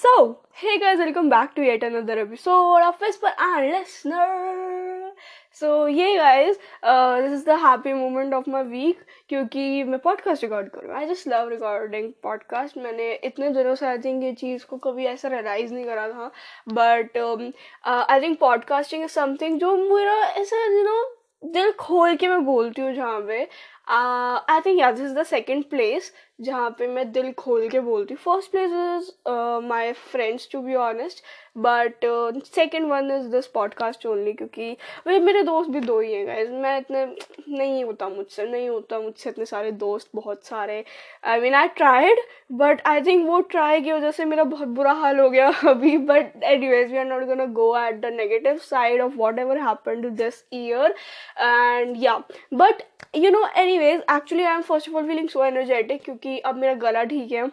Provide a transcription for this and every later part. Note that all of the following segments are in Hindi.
So, hey guys, welcome back to yet another episode of Whisper and Listener. So, yeah guys, uh, this is the happy moment of my week क्योंकि मैं पॉडकास्ट रिकॉर्ड करूँ I just love recording podcast मैंने इतने दिनों से आई थिंक ये चीज़ को कभी ऐसा रियलाइज़ नहीं करा था। But I think podcasting is something जो मेरा ऐसा यू नो दिल खोल के मैं बोलती हूँ जहाँ पे। I think yeah this is the second place जहाँ पे मैं दिल खोल के बोलती हूँ। First place is my friends to be honest but second one is this podcast only क्योंकि भाई मेरे दोस्त भी दो ही हैं गाइज़ मैं इतने, नहीं होता मुझसे, नहीं होता मुझसे इतने सारे दोस्त, बहुत सारे। I mean I tried but I think वो ट्राई की वजह से मेरा बहुत बुरा हाल हो गया अभी but anyways we are not gonna go at the negative side of whatever happen to this year and yeah but you know anyways actually I am first of all feeling so energetic क्योंकि अब मेरा गला ठीक है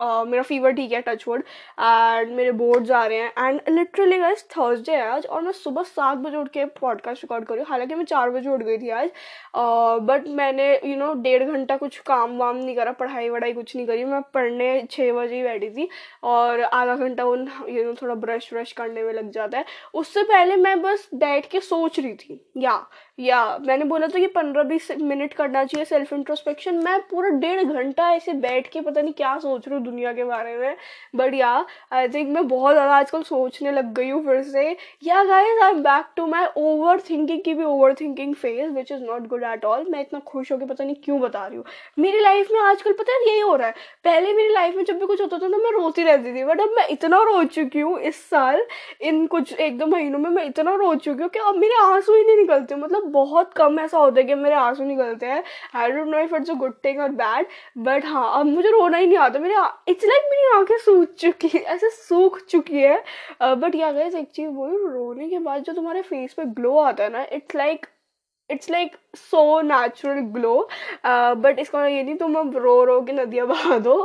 Uh, मेरा फीवर ठीक है टच वुड एंड मेरे बोर्ड्स आ रहे हैं एंड लिटरली गाइस थर्सडे है आज और मैं सुबह सात बजे उठ के पॉडकास्ट रिकॉर्ड कर रही हूँ। हालाँकि मैं चार बजे उठ गई थी आज बट uh, मैंने यू नो डेढ़ घंटा कुछ काम वाम नहीं करा पढ़ाई वढ़ाई कुछ नहीं करी। मैं पढ़ने छः बजे ही बैठी थी और आधा घंटा उन यू नो थोड़ा ब्रश व्रश करने में लग जाता है। उससे पहले मैं बस बैठ के सोच रही थी या या, मैंने बोला था कि पंद्रह बीस मिनट करना चाहिए सेल्फ इंट्रोस्पेक्शन मैं पूरा डेढ़ घंटा ऐसे बैठ के पता नहीं क्या सोच रही हूँ दुनिया के बारे में। बट या आई थिंक मैं बहुत ज़्यादा आजकल सोचने लग गई हूँ फिर से। Yeah guys I am back to my overthinking की भी overthinking phase which is not good at all मैं इतना खुश होकर पता नहीं क्यों बता रही हूँ। मेरी लाइफ में आजकल पता है यही हो रहा है। पहले मेरी लाइफ में जब भी कुछ होता था ना, मैं रोती रहती थी। बट अब मैं इतना रो चुकी हूँ इस साल, इन कुछ एक दो महीनों में मैं इतना रो चुकी हूँ कि अब मेरे आँसू ही नहीं निकलते। मतलब बहुत कम ऐसा होता है कि मेरे आँसू निकलते हैं। I don't know if it's a good thing और बैड बट हाँ अब मुझे रोना ही नहीं आता। मेरे इट्स लाइक like मेरी आँखें सूख चुकी है, ऐसे सूख चुकी है। बट या गैस एक चीज़ बोलूँ, रोने के बाद जो तुम्हारे फेस पे ग्लो आता है ना it's like it's like so natural glow but इसका ये नहीं, तुम अब रो रो के नदियाँ बहा दो।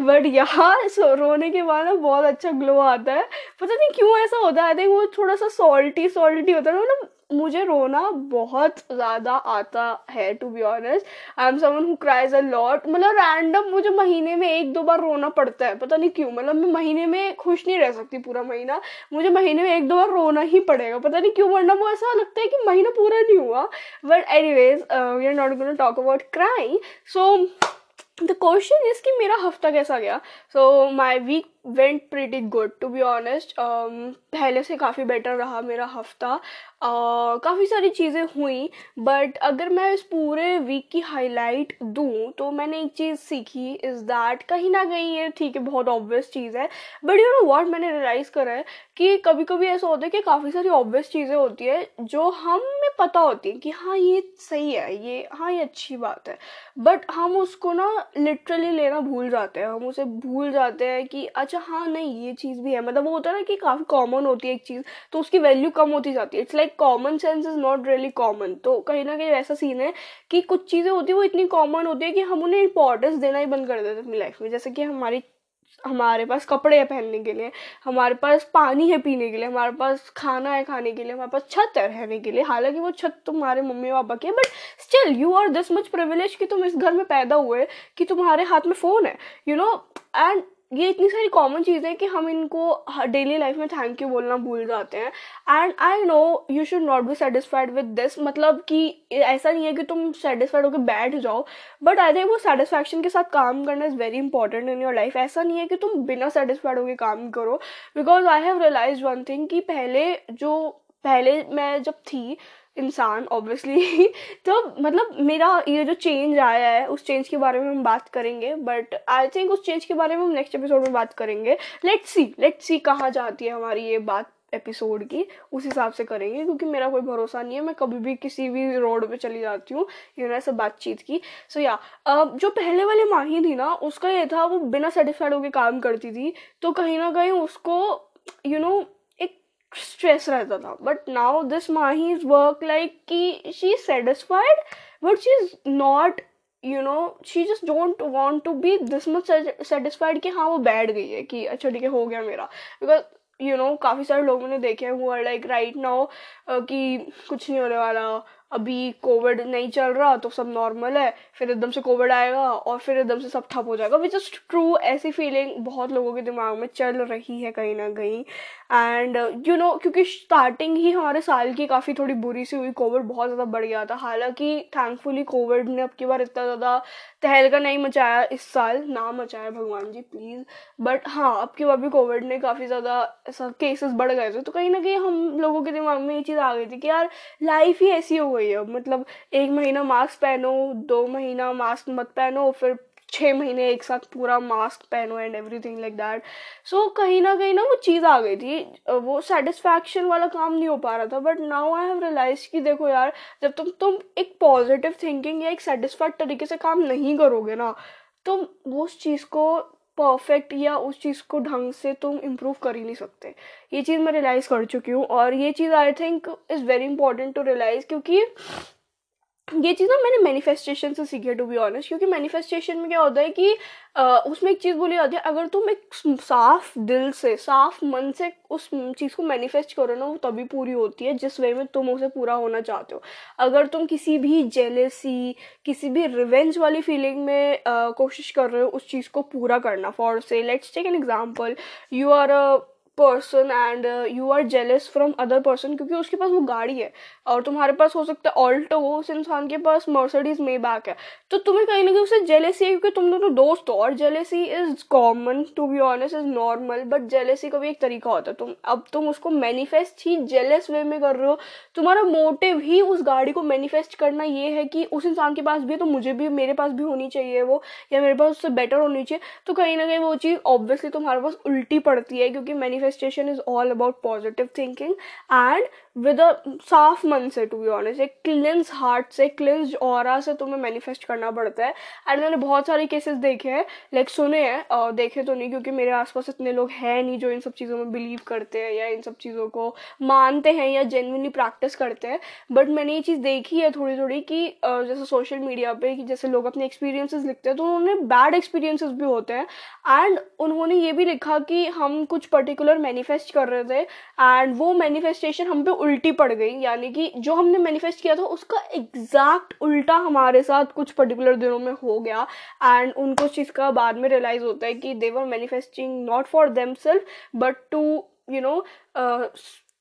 बट यहाँ सो रोने के बाद ना बहुत अच्छा ग्लो आता है। पता नहीं क्यों ऐसा होता है। वो थोड़ा सा सॉल्टी सॉल्टी होता है। ना मतलब मुझे रोना बहुत ज़्यादा आता है to be honest I am someone who cries a lot मतलब रैंडम मुझे महीने में एक दो बार रोना पड़ता है, पता नहीं क्यों। मतलब मैं महीने में खुश नहीं रह सकती पूरा महीना। मुझे महीने में एक दो बार रोना ही पड़ेगा, पता नहीं क्यों, वरना वो ऐसा लगता है कि महीना पूरा नहीं हुआ। But anyways we are not gonna talk about crying so the question is कि मेरा हफ़्ता कैसा गया? So my week went pretty good to be honest पहले से काफ़ी बेटर रहा मेरा हफ़्ता। काफ़ी सारी चीज़ें हुई बट अगर मैं इस पूरे वीक की हाईलाइट दूँ तो मैंने एक चीज़ सीखी इज़ दैट कहीं ना कहीं ये ठीक है, बहुत ऑब्वियस चीज़ है बट यू नो वॉट मैंने रियलाइज़ करा है कि कभी कभी ऐसा होता है कि काफ़ी सारी ऑब्वियस चीज़ें होती है, जो हमें पता होती है कि हाँ ये सही है, ये हाँ ये अच्छी बात है बट हम उसको ना लिटरली लेना भूल जाते हैं, हम उसे भूल जाते हैं कि अच्छा हाँ नहीं, ये चीज़ भी है मतलब वो होता है ना कि काफ़ी कॉमन होती है एक चीज़ तो उसकी वैल्यू कम होती जाती है it's like common sense is not really common तो कहीं ना कहीं ऐसा सीन है कि कुछ चीज़ें होती है, वो इतनी कॉमन होती है कि हम उन्हें इंपॉर्टेंस देना ही बंद कर देते हैं अपनी लाइफ में। जैसे कि हमारी, हमारे पास कपड़े हैं पहनने के लिए, हमारे पास पानी है पीने के लिए, हमारे पास खाना है खाने के लिए, हमारे पास छत है रहने के लिए। हालाँकि वो छत तुम्हारे मम्मी पापा की है but still you are this much privilege कि तुम इस घर में पैदा हुए कि तुम्हारे हाथ में फ़ोन है यू नो एंड ये इतनी सारी कॉमन चीज़ें हैं कि हम इनको डेली लाइफ में थैंक यू बोलना भूल जाते हैं। And I know you should not be satisfied with this मतलब कि ऐसा नहीं है कि तुम सेटिस्फाइड होकर बैठ जाओ बट आई थिंक वो सेटिस्फैक्शन के साथ काम करना is very important in your life ऐसा नहीं है कि तुम बिना सेटिस्फाइड होकर काम करो because I have realise one thing कि पहले जो, पहले मैं जब थी इंसान ऑब्वियसली तो मतलब मेरा ये जो चेंज आया है उस चेंज के बारे में हम बात करेंगे बट आई थिंक उस चेंज के बारे में हम नेक्स्ट एपिसोड में बात करेंगे. लेट सी लेट सी कहाँ जाती है हमारी ये बात एपिसोड की उस हिसाब से करेंगे क्योंकि मेरा कोई भरोसा नहीं है मैं कभी भी किसी भी रोड पे चली जाती हूँ यू नो ऐसा बातचीत की. सो so, या yeah, जो पहले वाली माही थी ना उसका ये था वो बिना सेटिस्फाइड होकर काम करती थी तो कहीं ना कहीं उसको you you know know, stress रहता था। But now this Mahi is work like कि she is satisfied but she is not you know she just don't want to be this much satisfied कि हाँ वो बैठ गई है कि अच्छा ठीक है, हो गया मेरा। बिकॉज़ यू नो काफ़ी सारे लोगों ने देखे हैं वो लाइक राइट नाउ कि कुछ नहीं होने वाला अभी कोविड नहीं चल रहा तो सब नॉर्मल है, फिर एकदम से कोविड आएगा और फिर एकदम से सब ठप हो जाएगा। विच इज़ ट्रू ऐसी फीलिंग बहुत लोगों के दिमाग में चल रही है कहीं ना कहीं। एंड यू नो क्योंकि स्टार्टिंग ही हमारे साल की काफ़ी थोड़ी बुरी सी हुई कोविड बहुत ज़्यादा बढ़ गया था। हालाँकि थैंकफुली कोविड ने अब की बार इतना ज़्यादा तहलका नहीं मचाया इस साल, ना मचाया भगवान जी प्लीज़ बट हाँ अब की बार भी कोविड ने काफ़ी ज़्यादा ऐसा केसेस बढ़ गए थे तो कहीं ना कहीं हम लोगों के दिमाग में ये चीज़ आ गई थी कि यार लाइफ ही ऐसी हो गई है। मतलब एक महीना मास्क पहनो, दो महीना मास्क मत पहनो, फिर छः महीने एक साथ पूरा मास्क पहनो and everything like that so कहीं ना कहीं ना वो चीज़ आ गई थी। वो सेटिस्फैक्शन वाला काम नहीं हो पा रहा था। But now I have realise कि देखो यार, जब तुम तुम एक पॉजिटिव थिंकिंग या एक सेटिस्फाइड तरीके से काम नहीं करोगे ना वो उस चीज़ को परफेक्ट या उस चीज़ को ढंग से तुम इम्प्रूव कर ही नहीं सकते। ये चीज़ मैं रियलाइज़ कर चुकी हूँ और ये चीज़ I think is very important to realise क्योंकि ये चीज़ ना मैंने मैनिफेस्टेशन से सीखी है टू बी ऑनेस्ट क्योंकि मैनिफेस्टेशन में क्या होता है कि आ, उसमें एक चीज़ बोली जाती है अगर तुम एक साफ़ दिल से साफ़ मन से उस चीज़ को मैनिफेस्ट करो ना वो तभी पूरी होती है जिस वे में तुम उसे पूरा होना चाहते हो। अगर तुम किसी भी जेलेसी किसी भी रिवेंज वाली फीलिंग में आ, कोशिश कर रहे हो उस चीज़ को पूरा करना for say let's take an example you are a person and you are jealous from other person क्योंकि उसके पास वो गाड़ी है। और तुम्हारे पास हो सकता है ऑल्टो हो उस इंसान के पास मर्सडीज मे बैक है। तो तुम्हें कहीं ना कहीं उससे जेलेसी है क्योंकि तुम दोनों दोस्त हो और jealousy is common to be honest is normal but jealousy का भी एक तरीका होता है। तुम, अब तुम उसको मैनिफेस्ट ही जेलस वे में कर रहे हो। तुम्हारा मोटिव ही उस गाड़ी को मैनिफेस्ट करना ये है कि उस इंसान के पास भी है तो मुझे भी, मेरे पास भी होनी चाहिए वो, या मेरे पास उससे बेटर होनी चाहिए। तो कहीं ना कहीं वो चीज़ ऑब्वियसली तुम्हारे पास उल्टी पड़ती है क्योंकि manifestation is all about positive thinking and with a साफ़ मन से टू बी ऑनेस्ट एक क्लिंस हार्ट से क्लिंस और से तुम्हें मैनिफेस्ट करना पड़ता है। एंड मैंने बहुत सारे केसेस देखे हैं लाइक सुने हैं, और देखे तो नहीं, क्योंकि मेरे आसपास इतने लोग हैं नहीं जो इन सब चीज़ों में बिलीव करते हैं या इन सब चीज़ों को मानते हैं या जेनविनली प्रैक्टिस करते हैं। बट मैंने ये चीज़ देखी है थोड़ी थोड़ी कि जैसे सोशल मीडिया पे कि जैसे लोग अपने एक्सपीरियंसेस लिखते हैं तो उन्होंने बैड एक्सपीरियंसेस भी होते हैं। एंड उन्होंने ये भी लिखा कि हम कुछ पर्टिकुलर मैनिफेस्ट कर रहे थे एंड वो मैनिफेस्टेशन हम पे उल्टी पड़ गई, यानी कि जो हमने मैनिफेस्ट किया था, उसका एग्जैक्ट उल्टा हमारे साथ कुछ पर्टिकुलर दिनों में हो गया। एंड उनको उस चीज़ का बाद में रियलाइज़ होता है कि they are manifesting not for them self but to you know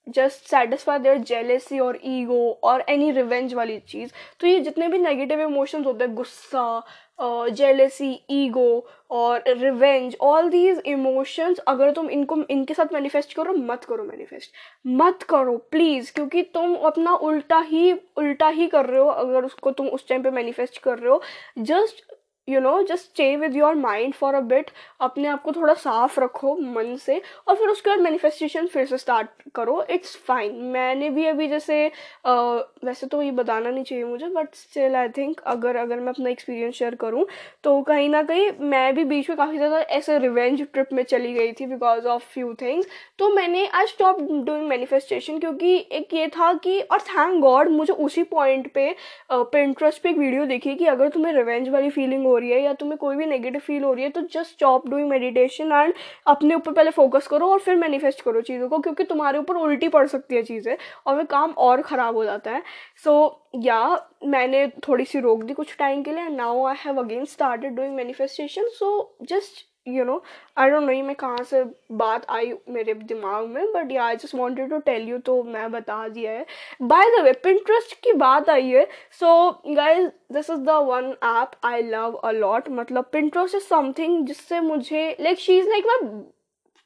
just satisfy their jealousy और ईगो और एनी रिवेंज वाली चीज़। तो ये जितने भी नेगेटिव इमोशंस होते हैं, गुस्सा जेलेसी ईगो और रिवेंज ऑल दीज इमोशंस अगर तुम इनको, इनके साथ मैनिफेस्ट करो, मत करो मैनिफेस्ट मत करो प्लीज़ क्योंकि तुम अपना उल्टा ही उल्टा ही कर रहे हो, अगर उसको तुम उस टाइम पे मैनिफेस्ट कर रहे हो। Just you know just stay with your mind for a bit अपने आप को थोड़ा साफ़ रखो मन से और फिर उसके बाद मैनिफेस्टेशन फिर से स्टार्ट करो। इट्स फाइन मैंने भी अभी जैसे uh, वैसे तो ये बताना नहीं चाहिए मुझे बट स्टिल आई थिंक अगर अगर मैं अपना एक्सपीरियंस शेयर करूँ तो कहीं ना कहीं मैं भी बीच में काफ़ी ज़्यादा ऐसे रिवेंज ट्रिप में चली गई थी बिकॉज़ ऑफ़ फ्यू थिंग्स तो मैंने आई स्टॉप डूइंग मैनिफेस्टेशन क्योंकि एक ये था कि और थैंक गॉड मुझे उसी पॉइंट पे पिंट्रस्ट पे एक वीडियो देखी कि अगर तुम्हें रिवेंज वाली फीलिंग हो रही है या तुम्हें कोई भी नेगेटिव फील हो रही है तो just stop doing meditation and अपने ऊपर पहले फोकस करो और फिर मैनिफेस्ट करो चीज़ों को क्योंकि तुम्हारे ऊपर उल्टी पड़ सकती है चीज़ें और वह काम और ख़राब हो जाता है। सो so, या मैंने थोड़ी सी रोक दी कुछ टाइम के लिए now I have again started doing manifestation so just you know I don't know मैं कहाँ से बात आई मेरे दिमाग में but yeah I just wanted to tell you तो मैं बता दिया है। बाय द वे पिंट्रस्ट की बात आई है। So guys this is the one app I love a lot मतलब पिंट्रस्ट इज़ समथिंग जिससे मुझे like she is like my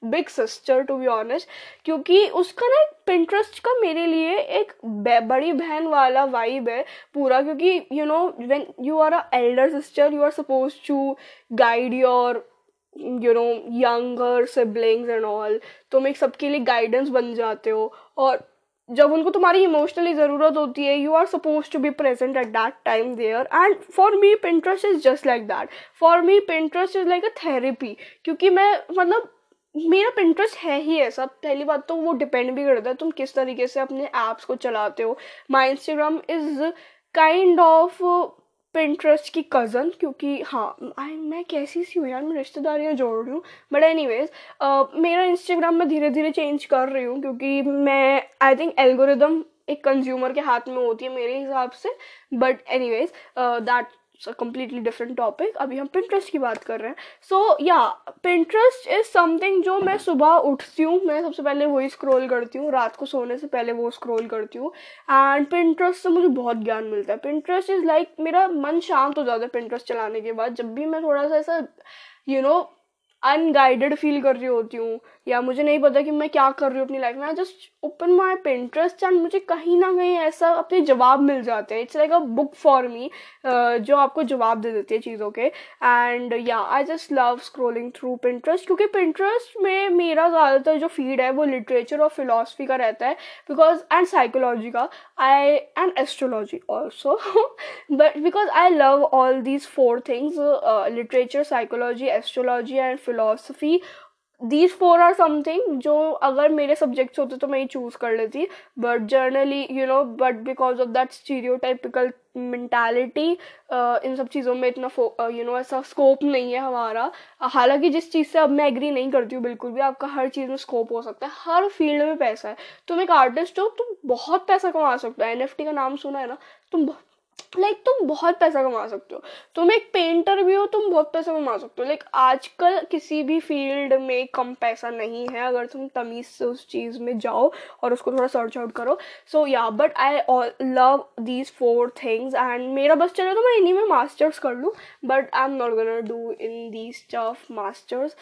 big sister to be honest क्योंकि उसका ना पिंट्रस्ट का मेरे लिए एक बड़ी बहन वाला वाइब है पूरा, क्योंकि you know when you are a elder sister you are suppose to guide your you know younger siblings and all तुम एक सबके लिए गाइडेंस बन जाते हो। और जब उनको तुम्हारी इमोशनली ज़रूरत होती है you are suppose to be present at that time there and for me Pinterest is just like that for me Pinterest is like a therapy क्योंकि मैं मतलब मेरा पिंट्रस्ट है ही ऐसा। पहली बात तो वो डिपेंड भी करता है तुम किस तरीके से अपने ऐप्स को चलाते हो। My Instagram is kind of Pinterest की कज़न क्योंकि हाँ आई मैं कैसी सी हूँ यार, मैं रिश्तेदारियाँ जोड़ रही हूँ बट एनी वेज मेरा इंस्टाग्राम मैं धीरे धीरे चेंज कर रही हूँ, क्योंकि मैं आई थिंक एल्गोरिदम एक कंज्यूमर के हाथ में होती है मेरे हिसाब से but anyways that completely different topic अभी हम पिंट्रेस्ट की बात कर रहे हैं। सो या पिंट्रेस्ट इज़ समथिंग जो मैं सुबह उठती हूँ। मैं सबसे पहले वही स्क्रॉल करती हूँ। रात को सोने से पहले वो स्क्रॉल करती हूँ। एंड पिंट्रेस्ट से मुझे बहुत ज्ञान मिलता है। पिंट्रेस्ट इज़ लाइक मेरा मन शांत हो जाता है पिंट्रेस्ट चलाने के बाद। जब भी मैं थोड़ा सा ऐसा you you know know, unguided feel कर रही होती हूँ, या मुझे नहीं पता कि मैं क्या कर रही हूँ अपनी लाइफ में। I just open my Pinterest and मुझे कहीं ना कहीं ऐसा अपने जवाब मिल जाते हैं। It's like a book for me जो आपको जवाब दे देती है चीज़ों के। And yeah I just love scrolling through Pinterest क्योंकि पिंट्रेस्ट में मेरा ज़्यादातर जो फ़ीड है वो लिटरेचर और फिलोसफी का रहता है बिकॉज़ एंड साइकोलॉजी का I and astrology also but because I love all these four things literature psychology astrology and philosophy these four are something जो अगर मेरे सब्जेक्ट्स होते तो मैं ये चूज़ कर लेती but generally you know but because of that stereotypical mentality इन सब चीज़ों में इतना यू नो ऐसा स्कोप नहीं है हमारा। हालाँकि जिस चीज़ से अब मैं एग्री नहीं करती हूँ बिल्कुल भी, आपका हर चीज़ में स्कोप हो सकता है, हर फ़ील्ड में पैसा है। तुम एक आर्टिस्ट हो, तुम बहुत पैसा कमा सकते हो। एन का नाम सुना है ना? तुम लाइक like, तुम बहुत पैसा कमा सकते हो। तुम एक पेंटर भी हो तुम बहुत पैसा कमा सकते हो। लाइक like, आजकल किसी भी फ़ील्ड में कम पैसा नहीं है अगर तुम तमीज से उस चीज़ में जाओ और उसको थोड़ा सर्च आउट करो। So yeah but I love these four things and मेरा बस चले तो मैं इन्हीं में मास्टर्स कर लूँ। But I am not gonna do in these stuff masters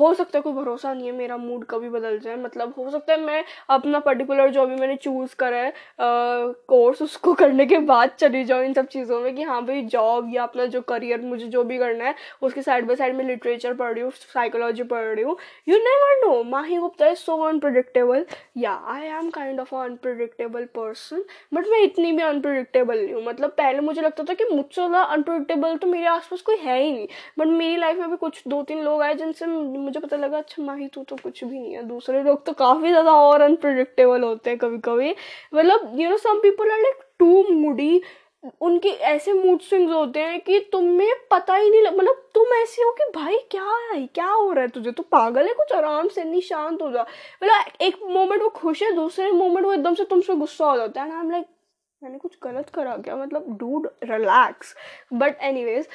हो सकता है कोई भरोसा नहीं है मेरा मूड कभी बदल जाए। मतलब हो सकता है मैं अपना पर्टिकुलर जो भी मैंने चूज़ करा है कोर्स uh, उसको करने के बाद चली जाऊँ। इन सब चीज़ों में कि हाँ भाई जॉब या अपना जो करियर मुझे जो भी करना है, उसके साइड बाई साइड में लिटरेचर पढ़ रही हूँ साइकोलॉजी पढ़ रही हूँ। You never know Mahi Gupta is so unpredictable yeah I am kind of unpredictable person but मैं इतनी भी अनप्रडिक्टेबल नहीं हूँ। मतलब पहले मुझे लगता था कि मुझसे ज़्यादा अनप्रडिक्टेबल तो मेरे आसपास कोई है ही नहीं। बट मेरी लाइफ में भी कुछ दो तीन लोग आए जिनसे मुझे पता लगा अच्छा माही, तू तो कुछ भी नहीं है। दूसरे लोग तो काफ़ी ज़्यादा और अनप्रडिक्टेबल होते हैं कभी कभी मतलब you know some people are like too moody उनके ऐसे मूड स्विंग्स होते हैं कि तुम्हें पता ही नहीं मतलब तुम ऐसे हो कि भाई क्या है? क्या हो रहा है तुझे? तो पागल है? कुछ आराम से नहीं, शांत हो जा। मतलब एक मोमेंट वो खुश है, दूसरे मोमेंट वो एकदम से तुमसे गुस्सा हो जाता है ना। लाइक मैंने कुछ गलत करा क्या? मतलब dude relax but anyways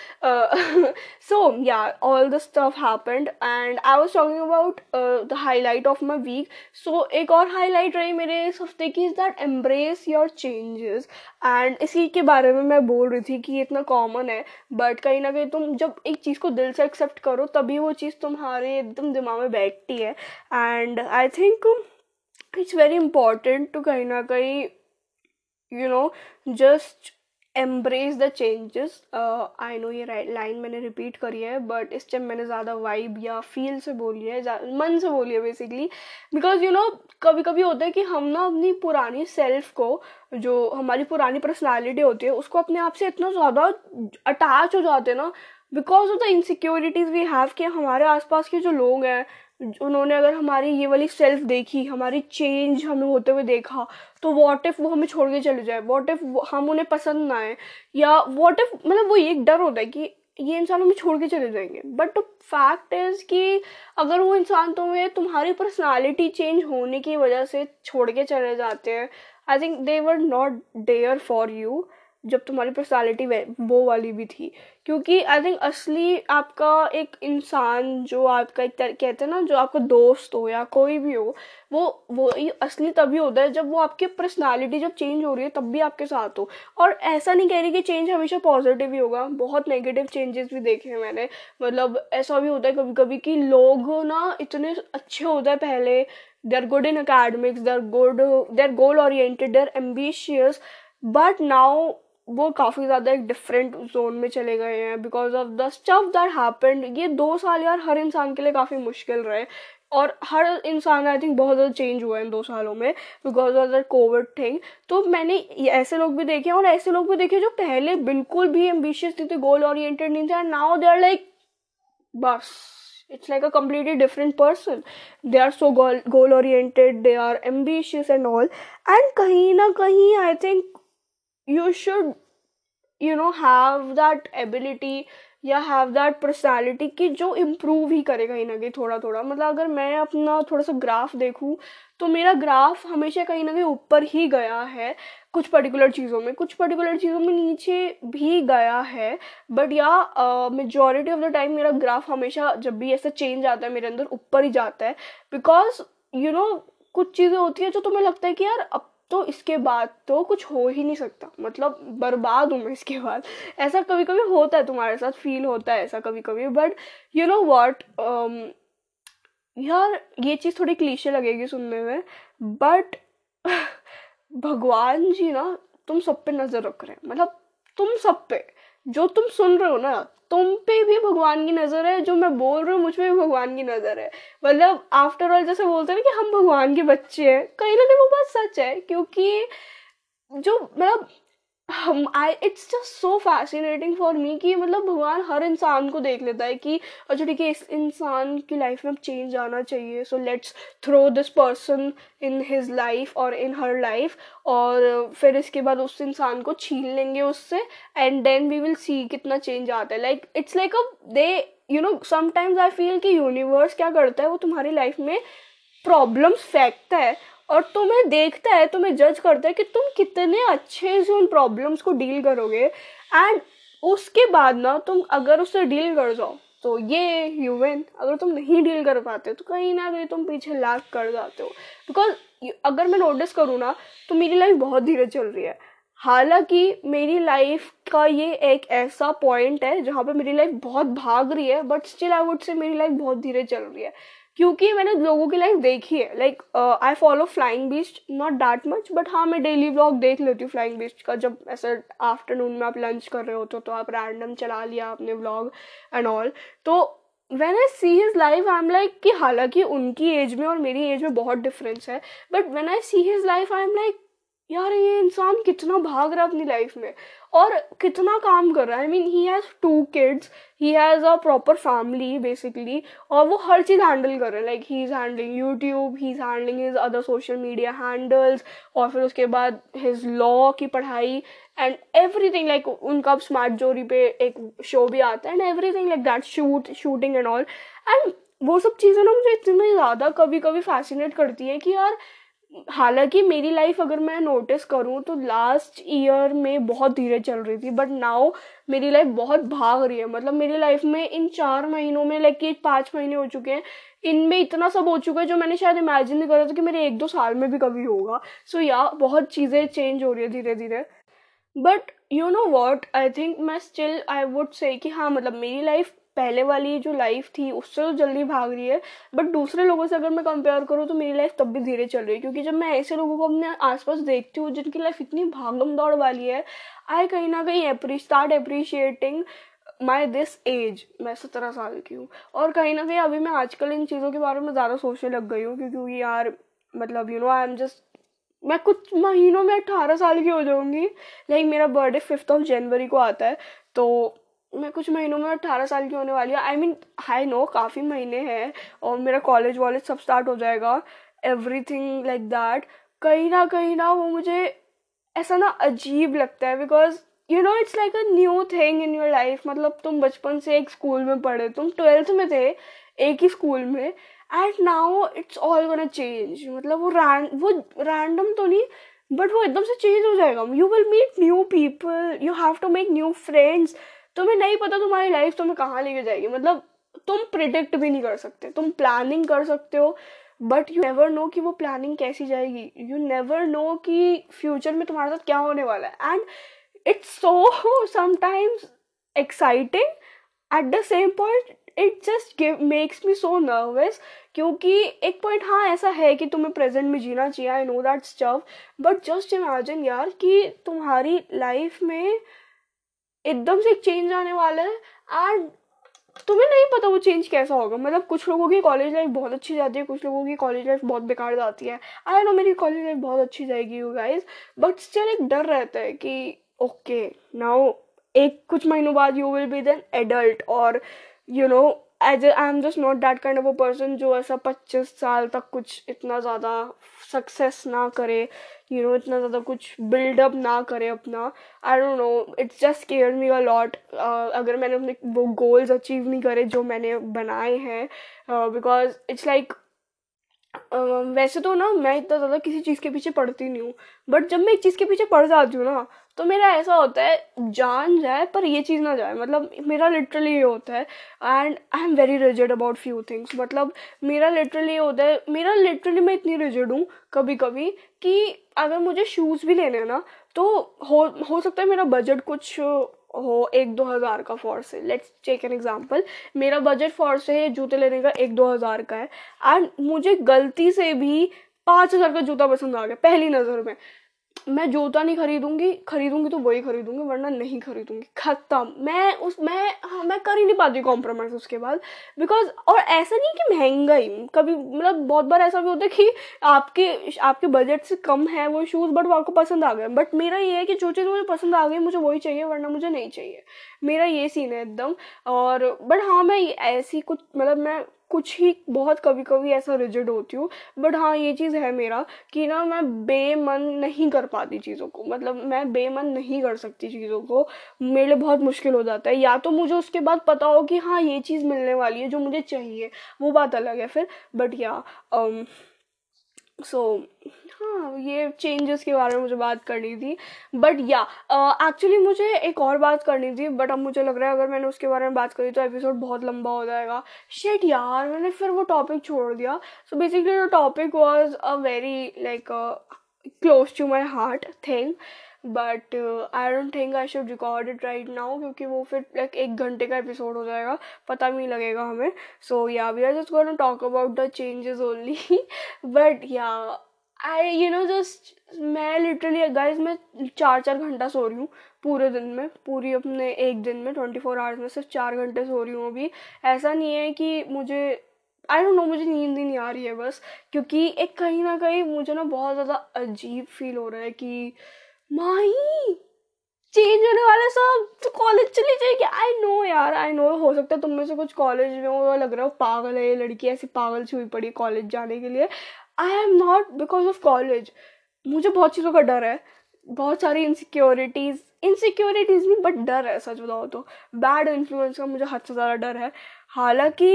so yeah all the stuff happened and I was talking about the highlight of my week so एक और हाईलाइट रही मेरे इस हफ़्ते की is that embrace your changes and इसी के बारे में मैं बोल रही थी कि ये इतना कॉमन है बट कहीं ना कहीं तुम जब एक चीज़ को दिल से एक्सेप्ट करो, तभी वो चीज़ तुम्हारे एकदम दिमाग में बैठती है. And I think it's very important to कहीं ना कहीं you know just embrace the changes I know ये लाइन मैंने रिपीट करी है बट इस टाइम मैंने ज़्यादा वाइब या फील से बोली है मन से बोली है बेसिकली बिकॉज़ यू नो कभी कभी होता है कि हम ना अपनी पुरानी सेल्फ को, जो हमारी पुरानी पर्सनालिटी होती है, उसको अपने आप से इतना ज़्यादा अटैच हो जाते हैं ना because of the insecurities we have कि हमारे आसपास के जो लोग हैं उन्होंने अगर हमारी ये वाली सेल्फ देखी, हमारी चेंज हमें होते हुए देखा तो वॉट इफ़ वो हमें छोड़ के चले जाए? वॉट इफ़ हम उन्हें पसंद ना आए? या वॉट इफ़ मतलब वो एक डर होता है कि ये इंसान हमें छोड़ के चले जाएँगे। बट फैक्ट इज़ कि अगर वो इंसान तुम्हें तुम्हारी पर्सनालिटी चेंज होने की वजह से छोड़ के चले जाते हैं I think they were not there for you जब तुम्हारी पर्सनालिटी वो वाली भी थी। क्योंकि आई थिंक असली आपका एक इंसान जो आपका एक कहते हैं ना, जो आपका दोस्त हो या कोई भी हो, वो वो असली तभी होता है जब वो आपकी पर्सनालिटी जब चेंज हो रही है, तब भी आपके साथ हो। और ऐसा नहीं कह रही कि चेंज हमेशा पॉजिटिव ही होगा, बहुत नेगेटिव चेंजेस भी देखे हैं मैंने। मतलब ऐसा भी होता है कभी कभी कि लोग ना इतने अच्छे होते हैं पहले they are good in academics they are good they are goal oriented they are ambitious but now वो काफ़ी ज़्यादा एक डिफरेंट जोन में चले गए हैं because of the stuff that happened ये दो साल यार हर इंसान के लिए काफ़ी मुश्किल रहे। और हर इंसान आई थिंक बहुत ज़्यादा चेंज हुआ है इन दो सालों में because of the Covid thing तो मैंने ऐसे लोग भी देखे और ऐसे लोग भी देखे जो पहले बिल्कुल भी एम्बिशियस थे गोल ओरिएंटेड नहीं थे and now they are like बस, it's like a completely different person they are so goal goal they are ambitious and all and kahin na kahin i think you should, you know, have that ability yeah have that personality कि जो इम्प्रूव ही करे कहीं ना कहीं थोड़ा थोड़ा मतलब अगर मैं अपना थोड़ा सा ग्राफ देखूँ तो मेरा ग्राफ हमेशा कहीं ना कहीं ऊपर ही गया है कुछ पर्टिकुलर चीज़ों में। कुछ पर्टिकुलर चीज़ों में नीचे भी गया है but yeah majority of the time मेरा ग्राफ हमेशा जब भी ऐसा चेंज आता है, मेरे अंदर ऊपर ही जाता है। बिकॉज़ यू नो कुछ चीज़ें होती है जो तुम्हें लगता है कि यार, अब तो इसके बाद तो कुछ हो ही नहीं सकता। मतलब बर्बाद हूँ मैं इसके बाद। ऐसा कभी कभी होता है तुम्हारे साथ फील होता है ऐसा कभी कभी बट यू नो वॉट यार, ये चीज़ थोड़ी क्लीशे लगेगी सुनने में। बट भगवान जी ना, तुम सब पे नज़र रख रहे हैं। मतलब तुम सब पे, जो तुम सुन रहे हो ना तुम पे भी भगवान की नज़र है, जो मैं बोल रही हूँ, मुझ पे भी भगवान की नज़र है। मतलब आफ्टर ऑल जैसे बोलते हैं ना कि हम भगवान के बच्चे हैं, कहीं ना कहीं वो बात सच है, क्योंकि जो मतलब हम I it's just so fascinating for me कि मतलब भगवान हर इंसान को देख लेता है कि अच्छा ठीक है, इस इंसान की लाइफ में अब चेंज आना चाहिए। So let's throw this person in his life और इन हर लाइफ और फिर इसके बाद उस इंसान को छीन लेंगे उससे and then we will see कितना चेंज आता है। Like it's like a they you know sometimes I feel कि यूनिवर्स क्या करता है, वो तुम्हारी लाइफ में प्रॉब्लम्स फेंकता है और तुम्हें देखता है, तुम्हें जज करता है कि तुम कितने अच्छे से उन प्रॉब्लम्स को डील करोगे। एंड उसके बाद ना तुम अगर उससे डील कर जाओ तो ये ह्यूमन अगर तुम नहीं डील कर पाते तो कहीं ना कहीं तुम पीछे लैक कर जाते हो। बिकॉज़ अगर मैं नोटिस करूँ ना तो मेरी लाइफ बहुत धीरे चल रही है। हालाँकि मेरी लाइफ का ये एक ऐसा पॉइंट है, जहाँ पे मेरी लाइफ बहुत भाग रही है बट स्टिल आई वुड से मेरी लाइफ बहुत धीरे चल रही है। क्योंकि मैंने लोगों की लाइफ देखी है। Like I follow Flying Beast not that much but हाँ मैं डेली व्लॉग देख लेती हूँ फ्लाइंग बीस्ट का। जब ऐसे आफ्टरनून में आप लंच कर रहे होते हो तो आप रैंडम चला लिया आपने व्लॉग एंड ऑल तो when I see his life I am like कि हालाँकि उनकी एज में और मेरी एज में बहुत डिफरेंस है। But when I see his life I am like यार, ये इंसान कितना भाग रहा है अपनी लाइफ में और कितना काम कर रहा है। I mean he has two kids he has a proper family basically और वो हर चीज़ हैंडल कर रहे हैं। Like he is handling YouTube he is handling his other social media handles और फिर उसके बाद हिज लॉ की पढ़ाई एंड एवरी थिंग लाइक उनका अब स्मार्ट जोरी पे एक शो भी आता है and everything like that shoot shooting and all and वो सब चीज़ें ना मुझे इतनी ज़्यादा कभी कभी फैसिनेट करती है कि यार हालाँकि मेरी लाइफ अगर मैं नोटिस करूँ तो लास्ट ईयर में बहुत धीरे चल रही थी बट नाउ मेरी लाइफ बहुत भाग रही है। मतलब मेरी लाइफ में इन चार महीनों में लाइक ये पाँच महीने हो चुके हैं इनमें इतना सब हो चुका है जो मैंने शायद इमेजिन नहीं करा था कि मेरे एक दो साल में भी कभी होगा। सो so, या बहुत चीज़ें चेंज हो रही है धीरे धीरे but you know what I think मैं स्टिल आई वुड से कि हाँ मतलब मेरी लाइफ पहले वाली जो लाइफ थी, उससे तो जल्दी भाग रही है। बट दूसरे लोगों से अगर मैं कंपेयर करूँ तो मेरी लाइफ तब भी धीरे चल रही है। क्योंकि जब मैं ऐसे लोगों को अपने आसपास देखती हूँ, जिनकी लाइफ इतनी भागम दौड़ वाली है आई कहीं ना कहीं start appreciating my this age मैं सत्रह साल की हूँ। और कहीं ना कहीं अभी मैं आजकल इन चीज़ों के बारे में ज़्यादा सोचने लग गई हूँ, क्योंकि यार मतलब you know I am just मैं कुछ महीनों में अट्ठारह साल की हो जाऊँगी। लाइक मेरा बर्थडे फिफ्थ ऑफ़ जनवरी को आता है तो मैं कुछ महीनों में अट्ठारह साल की होने वाली हूँ। आई मीन हाई नो काफ़ी महीने हैं और मेरा कॉलेज वॉलेज सब स्टार्ट हो जाएगा। एवरी थिंग लाइक दैट कहीं ना कहीं ना वो मुझे ऐसा ना अजीब लगता है because you know it's like a new thing in your life मतलब तुम बचपन से एक स्कूल में पढ़े, तुम ट्वेल्थ में थे, एक ही स्कूल में and now it's all gonna change मतलब वो रैंड वो रैंडम तो नहीं बट वो एकदम से चेंज हो जाएगा। You will meet new people you have to make new friends तुम्हें नहीं पता तुम्हारी लाइफ तुम्हें कहाँ लेके जाएगी। मतलब तुम प्रिडिक्ट भी नहीं कर सकते, तुम प्लानिंग कर सकते हो बट यू नेवर नो कि वो प्लानिंग कैसी जाएगी। यू नेवर नो कि फ्यूचर में तुम्हारे साथ क्या होने वाला है। And it's so sometimes exciting at the same point it just makes me so nervous क्योंकि एक पॉइंट हाँ ऐसा है कि तुम्हें प्रेजेंट में जीना चाहिए I know that stuff but just imagine यार कि तुम्हारी लाइफ में एकदम से चेंज आने वाला है। एंड तुम्हें नहीं पता वो चेंज कैसा होगा। मतलब कुछ लोगों की कॉलेज लाइफ बहुत अच्छी जाती है, कुछ लोगों की कॉलेज लाइफ बहुत बेकार जाती है। आई नो मेरी कॉलेज लाइफ बहुत अच्छी जाएगी यू गाइज़ बट स्टिल एक डर रहता है कि ओके नाउ एक कुछ महीनों बाद you will be then adult और you know as I am just not that kind of a person जो ऐसा पच्चीस साल तक कुछ इतना ज़्यादा सक्सेस ना करे यू नो इतना ज़्यादा कुछ बिल्डअप ना करे अपना। I don't know it's just care me a lot अगर मैंने अपने वो गोल्स अचीव नहीं करे जो मैंने बनाए हैं बिकॉज़ इट्स लाइक वैसे तो ना मैं इतना ज़्यादा किसी चीज़ के पीछे पढ़ती नहीं हूँ बट जब मैं एक चीज़ के पीछे पढ़ जाती हूँ ना तो मेरा ऐसा होता है, जान जाए पर ये चीज़ ना जाए। मतलब मेरा लिटरली ये होता है and I am very rigid about few things मतलब मेरा लिटरली ये होता है, मेरा लिटरली मैं इतनी रिजिड हूँ कभी कभी कि अगर मुझे शूज़ भी लेने हैं ना तो हो हो सकता है मेरा बजट कुछ हो एक दो हज़ार का for say let's take an example मेरा बजट फॉर से जूते लेने का एक दो हज़ार का है। एंड मुझे गलती से भी पाँच हज़ार का जूता पसंद आ गया, पहली नज़र में। मैं जूता नहीं खरीदूँगी खरीदूँगी तो वही खरीदूँगी, वरना नहीं खरीदूँगी। खत्म। मैं उस, मैं हाँ मैं कर ही नहीं पाती कॉम्प्रोमाइज़ उसके बाद। बिकॉज़ और ऐसा नहीं कि महँगा ही कभी मतलब बहुत बार ऐसा भी होता है कि आपके आपके बजट से कम है वो शूज़ बट वो आपको पसंद आ गए। बट मेरा ये है कि जो चीज़ मुझे पसंद आ गई, मुझे वही चाहिए, वरना मुझे नहीं चाहिए। मेरा ये सीन है एकदम। और बट हाँ मैं ऐसी कुछ मतलब मैं कुछ ही बहुत कभी कभी ऐसा रिजिड होती हूँ। बट हाँ ये चीज़ है मेरा कि ना मैं बेमन नहीं कर पाती चीज़ों को। मतलब मैं बेमन नहीं कर सकती चीज़ों को। मेरे लिए बहुत मुश्किल हो जाता है। या तो मुझे उसके बाद पता हो कि हाँ ये चीज़ मिलने वाली है, जो मुझे चाहिए। वो बात अलग है फिर। बट या सो हाँ ये चेंजेस के बारे में मुझे बात करनी थी। बट या एक्चुअली मुझे एक और बात करनी थी बट अब मुझे लग रहा है अगर मैंने उसके बारे में बात करी तो एपिसोड बहुत लंबा हो जाएगा। शेट यार, मैंने फिर वो टॉपिक छोड़ दिया। So basically the topic was a very like close to my heart thing but I don't think I should record it right now क्योंकि वो फिर लाइक एक घंटे का एपिसोड हो जाएगा। पता भी नहीं लगेगा हमें। So yeah we are just gonna talk about the changes only but yeah I you know just मैं लिटरली गाइज़ मैं चार चार घंटा सो रही हूँ पूरे दिन में। पूरी अपने एक दिन में ट्वेंटी फोर आवर्स में सिर्फ़ चार घंटे सो रही हूँ अभी। ऐसा नहीं है कि मुझे आई डोंट नो मुझे नींद ही नहीं आ रही है बस। क्योंकि एक कहीं ना कहीं मुझे ना बहुत ज़्यादा अजीब फील हो रहा है कि माही चेंज होने वाला सब। तो कॉलेज चली जाएगी। आई नो यार आई नो हो सकता है तुम में से कुछ कॉलेज में हो, लग रहा हो पागल है ये लड़की, ऐसी पागल छुई पड़ी कॉलेज जाने के लिए। I am not because of college मुझे बहुत चीज़ों का डर है। बहुत सारी इनसिक्योरिटीज़ इनसिक्योरिटीज़ नहीं बट डर है, सच बताओ तो। बैड इन्फ्लुएंस का मुझे हद से ज़्यादा डर है। हालाँकि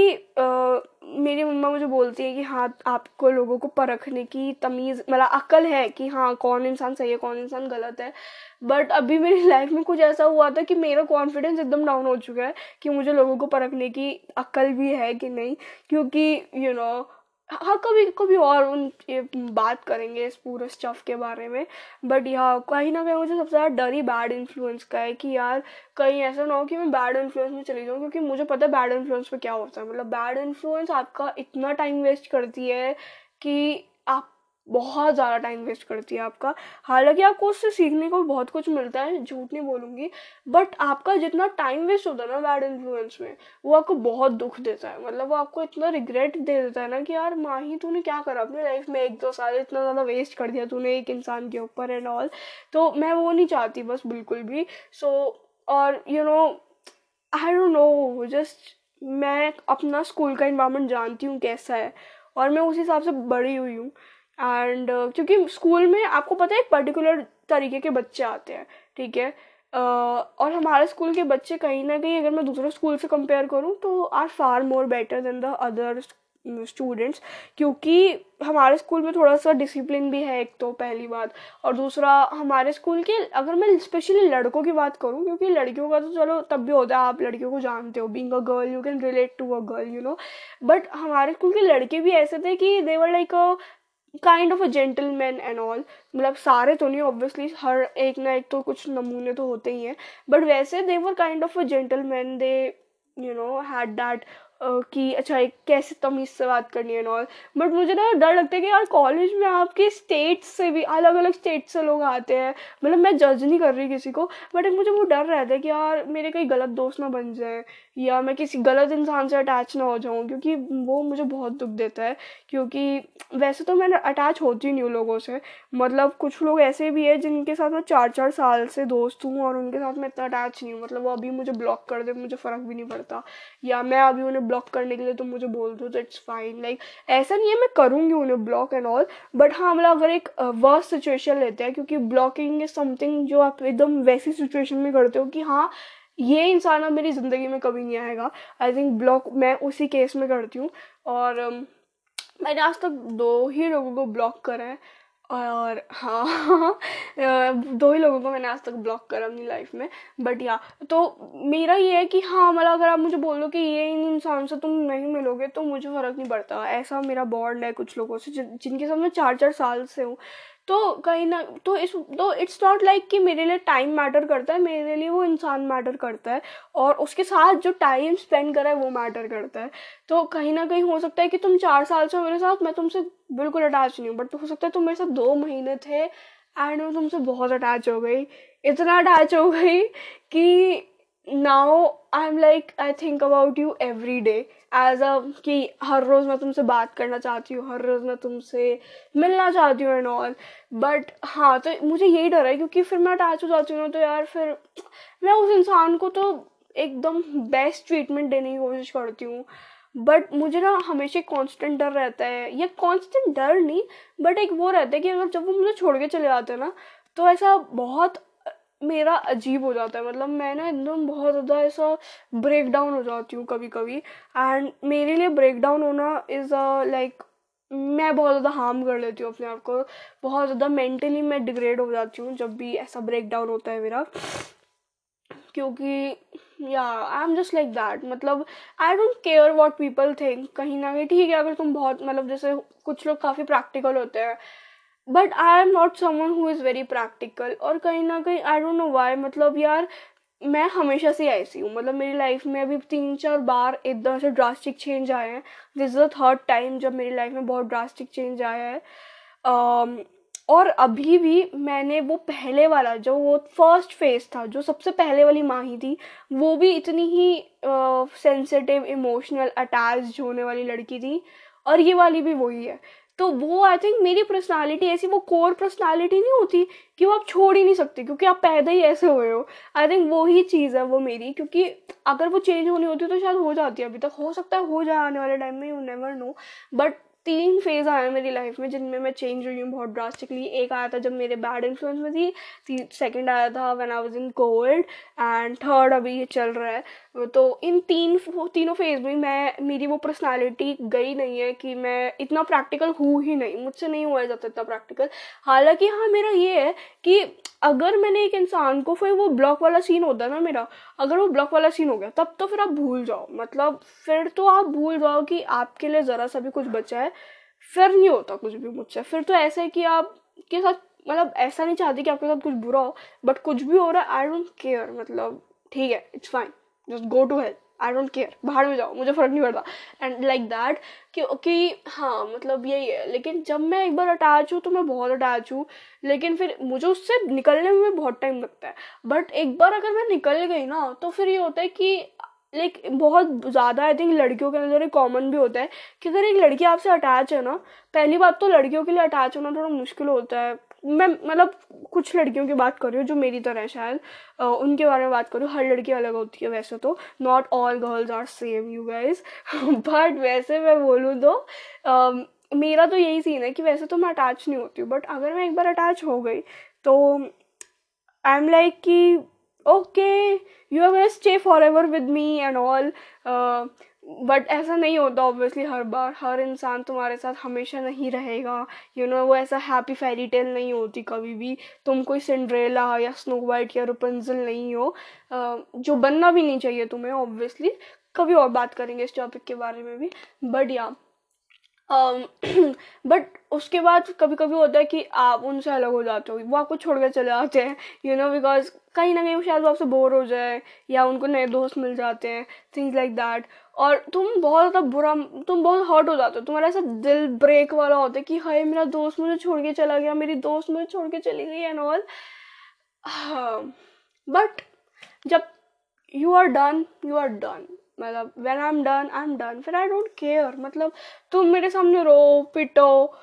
मेरी मम्मा मुझे बोलती है कि हाँ आपको लोगों को परखने की तमीज़ मतलब अकल है कि हाँ कौन इंसान सही है कौन इंसान गलत है। बट अभी मेरी लाइफ में कुछ ऐसा हुआ था कि मेरा कॉन्फिडेंस एकदम डाउन हो चुका है कि मुझे लोगों को परखने की अक्ल भी है कि नहीं। क्योंकि यू you नो know, हाँ कभी कभी और उन बात करेंगे इस पूरे स्टफ़ के बारे में। बट यहाँ कहीं ना कहीं मुझे सबसे ज़्यादा डर ही बैड इन्फ्लुएंस का है कि यार कहीं ऐसा ना हो कि मैं बैड इन्फ्लुएंस में चली जाऊँ, क्योंकि मुझे पता है बैड इन्फ्लुएंस में क्या होता है। मतलब बैड इन्फ्लुएंस आपका इतना टाइम वेस्ट करती है कि आप बहुत ज़्यादा टाइम वेस्ट करती है आपका। हालाँकि आपको उससे सीखने को बहुत कुछ मिलता है झूठ नहीं बोलूँगी बट आपका जितना टाइम वेस्ट होता है ना बैड इन्फ्लुएंस में वो आपको बहुत दुख देता है। मतलब वो आपको इतना रिग्रेट दे देता है ना कि यार माँ ही तूने क्या करा अपनी लाइफ में? एक दो साल इतना ज़्यादा वेस्ट कर दिया तूने एक इंसान के ऊपर एंड ऑल तो मैं वो नहीं चाहती बस बिल्कुल भी। सो so, और you know I don't know just मैं अपना स्कूल का इन्वायरमेंट जानती हूँ कैसा है और मैं उस हिसाब से बड़ी हुई हूँ। एंड uh, क्योंकि स्कूल में आपको पता है एक पर्टिकुलर तरीके के बच्चे आते हैं ठीक है? Uh, और हमारे स्कूल के बच्चे कहीं ना कहीं अगर मैं दूसरे स्कूल से कंपेयर करूँ तो are far more better than the other students क्योंकि हमारे स्कूल में थोड़ा सा डिसिप्लिन भी है एक तो पहली बात। और दूसरा हमारे स्कूल के अगर मैं स्पेशली लड़कों की बात करूँ क्योंकि लड़कियों का तो चलो तब भी होता है आप लड़कियों को जानते हो being a girl you can relate to a girl you know but हमारे स्कूल के लड़के भी ऐसे थे कि they were like kind of a gentleman and all मतलब सारे तो नहीं ऑब्वियसली हर एक ना एक तो कुछ नमूने तो होते ही हैं। बट वैसे they were kind of a gentleman they you know had that कि अच्छा एक कैसे तमीज से बात करनी है ऑल बट मुझे ना डर लगता है कि यार कॉलेज में आपके स्टेट से भी अलग अलग स्टेट से लोग आते हैं। मतलब मैं जज नहीं कर रही किसी को बट एक मुझे वो डर रहता है कि यार मेरे कहीं गलत दोस्त ना बन जाए। या मैं किसी गलत इंसान से अटैच ना हो जाऊँ, क्योंकि वो मुझे बहुत दुख देता है, क्योंकि वैसे तो मैं अटैच होती नहीं हूँ लोगों से। मतलब कुछ लोग ऐसे भी है जिनके साथ मैं चार चार साल से दोस्त हूँ और उनके साथ मैं इतना अटैच नहीं हूँ। मतलब वो अभी मुझे ब्लॉक कर दे, मुझे फ़र्क भी नहीं पड़ता। या मैं अभी उन्हें ब्लॉक करने के लिए तो मुझे बोल दो तो इट्स फाइन लाइक ऐसा नहीं है मैं करूँगी उन्हें ब्लॉक एंड ऑल बट हाँ मतलब अगर एक वर्स्ट सिचुएशन लेते हैं, क्योंकि ब्लॉकिंग इज़ समथिंग जो आप एकदम वैसी सिचुएशन में करते हो कि हाँ ये इंसान अब मेरी ज़िंदगी में कभी नहीं आएगा। आई थिंक ब्लॉक मैं उसी केस में करती हूँ। और um, मैंने आज तक दो ही लोगों को ब्लॉक करा है। और हाँ दो ही लोगों को मैंने आज तक ब्लॉक करा अपनी लाइफ में। बट या तो मेरा ये है कि हाँ मतलब अगर आप मुझे बोल दो कि ये इन इंसान से तुम नहीं मिलोगे तो मुझे फ़र्क नहीं पड़ता। ऐसा मेरा बॉन्ड है कुछ लोगों से जिनके साथ मैं चार चार साल से हूँ। तो कहीं ना तो इस तो इट्स नॉट लाइक कि मेरे लिए टाइम मैटर करता है, मेरे लिए वो इंसान मैटर करता है, और उसके साथ जो टाइम स्पेंड करा है वो मैटर करता है। तो कहीं ना कहीं हो सकता है कि तुम चार साल से मेरे साथ, मैं तुमसे बिल्कुल अटैच नहीं हूँ बट तो हो सकता है तुम मेरे साथ दो महीने थे एंड मैं तुमसे बहुत अटैच हो गई। इतना अटैच हो गई कि now I am like I think about you every day as a कि हर रोज़ मैं तुमसे बात करना चाहती हूँ, हर रोज़ मैं तुमसे मिलना चाहती हूँ एंड ऑल बट हाँ तो मुझे यही डर है क्योंकि फिर मैं अटैच हो जाती हूँ ना तो यार फिर मैं उस इंसान को तो एकदम बेस्ट ट्रीटमेंट देने की कोशिश करती हूँ. बट मुझे ना हमेशा कॉन्स्टेंट डर रहता है. या कॉन्स्टेंट डर नहीं बट एक वो रहता है कि अगर जब वो मुझे छोड़ के चले जाते हैं ना तो ऐसा बहुत मेरा अजीब हो जाता है। मतलब मैं ना एकदम बहुत ज़्यादा ऐसा ब्रेक डाउन हो जाती हूँ कभी कभी एंड मेरे लिए ब्रेक डाउन होना इज़ अ लाइक मैं बहुत ज़्यादा हार्म कर लेती हूँ अपने आप को। बहुत ज़्यादा मेंटली मैं डिग्रेड हो जाती हूँ जब भी ऐसा ब्रेक डाउन होता है मेरा। क्योंकि yeah I am just like that मतलब I don't care what people think कहीं ना कहीं, ठीक है, अगर तुम बहुत मतलब जैसे कुछ लोग काफ़ी प्रैक्टिकल होते हैं। But I am not someone who is very practical और कहीं ना कहीं आई डोंट नो वाई मतलब यार मैं हमेशा से ऐसी हूँ। मतलब मेरी लाइफ में अभी तीन चार बार एकदम से ड्रास्टिक चेंज आए हैं। This is the third time जब मेरी लाइफ में बहुत ड्रास्टिक चेंज आया है। Um, और अभी भी मैंने वो पहले वाला जो वो फ़र्स्ट फ़ेज़ था जो सबसे पहले वाली माँ ही थी वो भी इतनी ही सेंसिटिव इमोशनल अटैच होने वाली लड़की थी। और ये वाली भी वही है। तो वो आई थिंक मेरी पर्सनालिटी ऐसी, वो कोर पर्सनालिटी नहीं होती कि वो आप छोड़ ही नहीं सकते, क्योंकि आप पैदा ही ऐसे हुए हो। आई थिंक वो ही चीज़ है वो मेरी, क्योंकि अगर वो चेंज होनी होती तो शायद हो जाती है अभी तक। हो सकता है हो जाए आने वाले टाइम में यू नेवर नो बट तीन फ़ेज़ आए मेरी लाइफ में जिनमें मैं चेंज हुई हूँ बहुत ड्रास्टिकली एक आया था जब मेरे बैड इन्फ्लुएंस में थी सेकंड आया था when I was in Covid and third अभी ये चल रहा है। तो इन तीन तीनों फ़ेज़ में मैं, मेरी वो पर्सनालिटी गई नहीं है कि मैं इतना प्रैक्टिकल हूँ ही नहीं, मुझसे नहीं हुआ जाता इतना प्रैक्टिकल हालाँकि हाँ मेरा ये है कि अगर मैंने एक इंसान को फिर वो ब्लॉक वाला सीन होता ना मेरा अगर वो ब्लॉक वाला सीन हो गया, तब तो फिर आप भूल जाओ। मतलब फिर तो आप भूल जाओ कि आपके लिए ज़रा सा भी कुछ बचा है। फिर नहीं होता कुछ भी मुझसे। फिर तो ऐसा है कि आप के साथ मतलब ऐसा नहीं चाहती कि आपके साथ कुछ बुरा हो बट कुछ भी हो रहा है आई डोंट केयर मतलब ठीक है it's fine just go to health I don't care बाहर में जाओ, मुझे फ़र्क नहीं पड़ता। एंड लाइक दैट कि हाँ मतलब यही है। लेकिन जब मैं एक बार अटैच हूँ तो मैं बहुत अटैच हूँ। लेकिन फिर मुझे उससे निकलने में बहुत टाइम लगता है। बट एक बार अगर मैं निकल गई ना तो फिर ये होता है कि लाइक बहुत ज़्यादा आई थिंक लड़कियों के अंदर एक कॉमन भी होता है कि अगर एक लड़की आपसे अटैच है ना, पहली बात तो लड़कियों के लिए अटैच होना थोड़ा मुश्किल होता है। मैं मतलब कुछ लड़कियों की बात कर रही हूँ जो मेरी तरह शायद उनके बारे में बात करूँ हर लड़की अलग होती है वैसे तो। Not all girls are same you guys but वैसे मैं बोलूँ तो मेरा तो यही सीन है कि वैसे तो मैं अटैच नहीं होती हूँ। बट अगर मैं एक बार अटैच हो गई तो आई एम लाइक कि okay you are stay for ever with me and all but ऐसा नहीं होता ऑब्वियसली हर बार, हर इंसान तुम्हारे साथ हमेशा नहीं रहेगा। यू नो वो ऐसा हैप्पी फेरी टेल नहीं होती कभी भी। तुम कोई सिंड्रेला या स्नो वाइट या रुपंजल नहीं हो। जो बनना भी नहीं चाहिए तुम्हें ऑब्वियसली कभी और बात करेंगे इस टॉपिक के बारे में भी। बट या बट उसके बाद कभी कभी होता है कि आप उनसे अलग हो जाते हो, वो आपको छोड़ कर चले जाते हैं यू नो बिकॉज़ कहीं ना कहीं शायद वो आपसे बोर हो जाए, या उनको नए दोस्त मिल जाते हैं थिंग्स लाइक दैट और तुम बहुत ज़्यादा बुरा, तुम बहुत हर्ट हो जाते हो, तुम्हारा ऐसा दिल ब्रेक वाला होता है कि हाय, मेरा दोस्त मुझे छोड़ के चला गया, मेरी दोस्त मुझे छोड़ के चली गई एंड ऑल बट जब you are done you are done मतलब when I am done I am done फिर आई डोंट केयर मतलब तुम मेरे सामने रो, पिटो,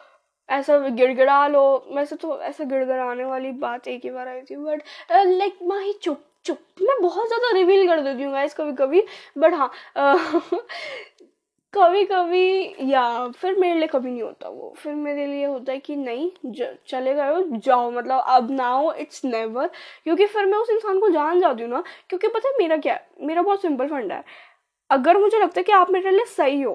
ऐसा गिड़गिड़ा लो। वैसे तो ऐसा गिड़गिड़ाने वाली बात एक ही बार आई थी बट लाइक माही चुप चुप। मैं बहुत ज़्यादा रिवील कर देती हूँ गाइस कभी कभी बट हाँ कभी कभी या, फिर मेरे लिए कभी नहीं होता वो। फिर मेरे लिए होता है कि नहीं चले गए जाओ। मतलब अब नाउ इट्स नेवर क्योंकि फिर मैं उस इंसान को जान जाती हूँ ना, क्योंकि पता है मेरा क्या है? मेरा बहुत सिंपल फंडा है। अगर मुझे लगता है कि आप मेरे लिए सही हो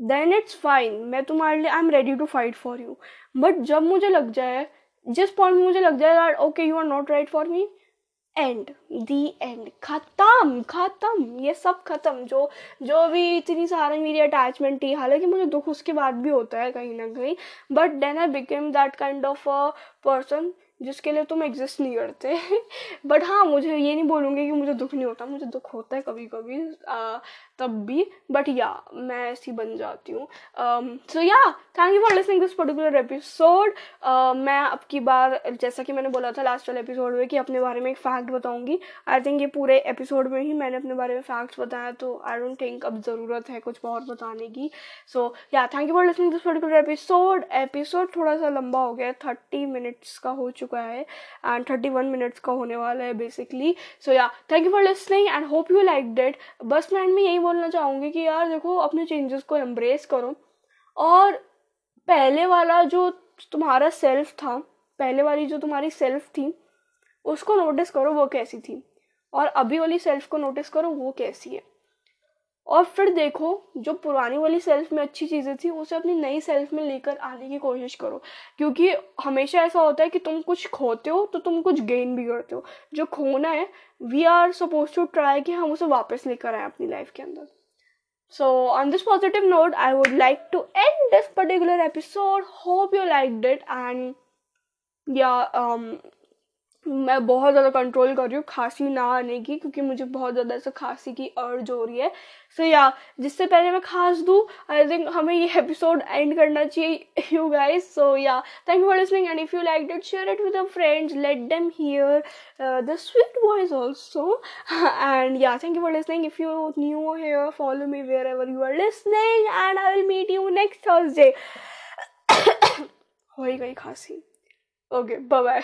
देन इट्स फाइन मैं तुम्हारे लिए I am ready to fight for you but जब मुझे लग जाए, जिस पॉइंट में मुझे लग जाए okay you are not right for me and the end खत्म खत्म. ये सब खत्म. जो जो भी इतनी सारी मेरी अटैचमेंट थी, हालाँकि मुझे दुख उसके बाद भी होता है कहीं ना कहीं but then I became that kind of a person जिसके लिए तुम एग्जिस्ट नहीं करते। बट हाँ मुझे ये नहीं बोलूँगी कि मुझे दुख नहीं होता, मुझे दुख होता है कभी कभी तब भी बट या मैं ऐसी बन जाती हूँ। So yeah thank you for listening this particular episode मैं अब की बार, जैसा कि मैंने बोला था लास्ट वाले एपिसोड में कि अपने बारे में एक फैक्ट बताऊँगी। आई थिंक ये पूरे एपिसोड में ही मैंने अपने बारे में फैक्ट्स बताया तो आई डोंट थिंक अब ज़रूरत है कुछ और बताने की। So yeah thank you for listening this particular episode episode थोड़ा सा लंबा हो गया थर्टी मिनट्स का हो चुका है एंड थर्टी वन मिनट्स का होने वाला है basically so yeah thank you for listening and hope you like that बस मैं, में यही बोलना चाहूँगी कि यार देखो, अपने चेंजेस को एम्ब्रेस करो। और पहले वाला जो तुम्हारा सेल्फ था, पहले वाली जो तुम्हारी सेल्फ थी, उसको नोटिस करो वो कैसी थी। और अभी वाली सेल्फ को नोटिस करो वो कैसी है। और फिर देखो, जो पुरानी वाली सेल्फ में अच्छी चीज़ें थी, उसे अपनी नई सेल्फ में लेकर आने की कोशिश करो। क्योंकि हमेशा ऐसा होता है कि तुम कुछ खोते हो तो तुम कुछ गेन भी करते हो। जो खोना है we are suppose to try कि हम उसे वापस लेकर आए अपनी लाइफ के अंदर। On this positive note, i would like to end this particular episode. Hope you liked it and, yeah um मैं बहुत ज़्यादा कंट्रोल कर रही हूँ खांसी ना आने की, क्योंकि मुझे बहुत ज़्यादा ऐसा खांसी की अर्ज़ हो रही है। सो या जिससे पहले मैं खांस दूँ आई थिंक हमें ये एपिसोड एंड करना चाहिए you guys so yeah thank you for listening and if you like it share it with a friends let them hear the sweet voice also and yeah thank you for listening if you new here follow me wherever you are listening and I will meet you next Thursday हो ही गई खांसी। Okay bye bye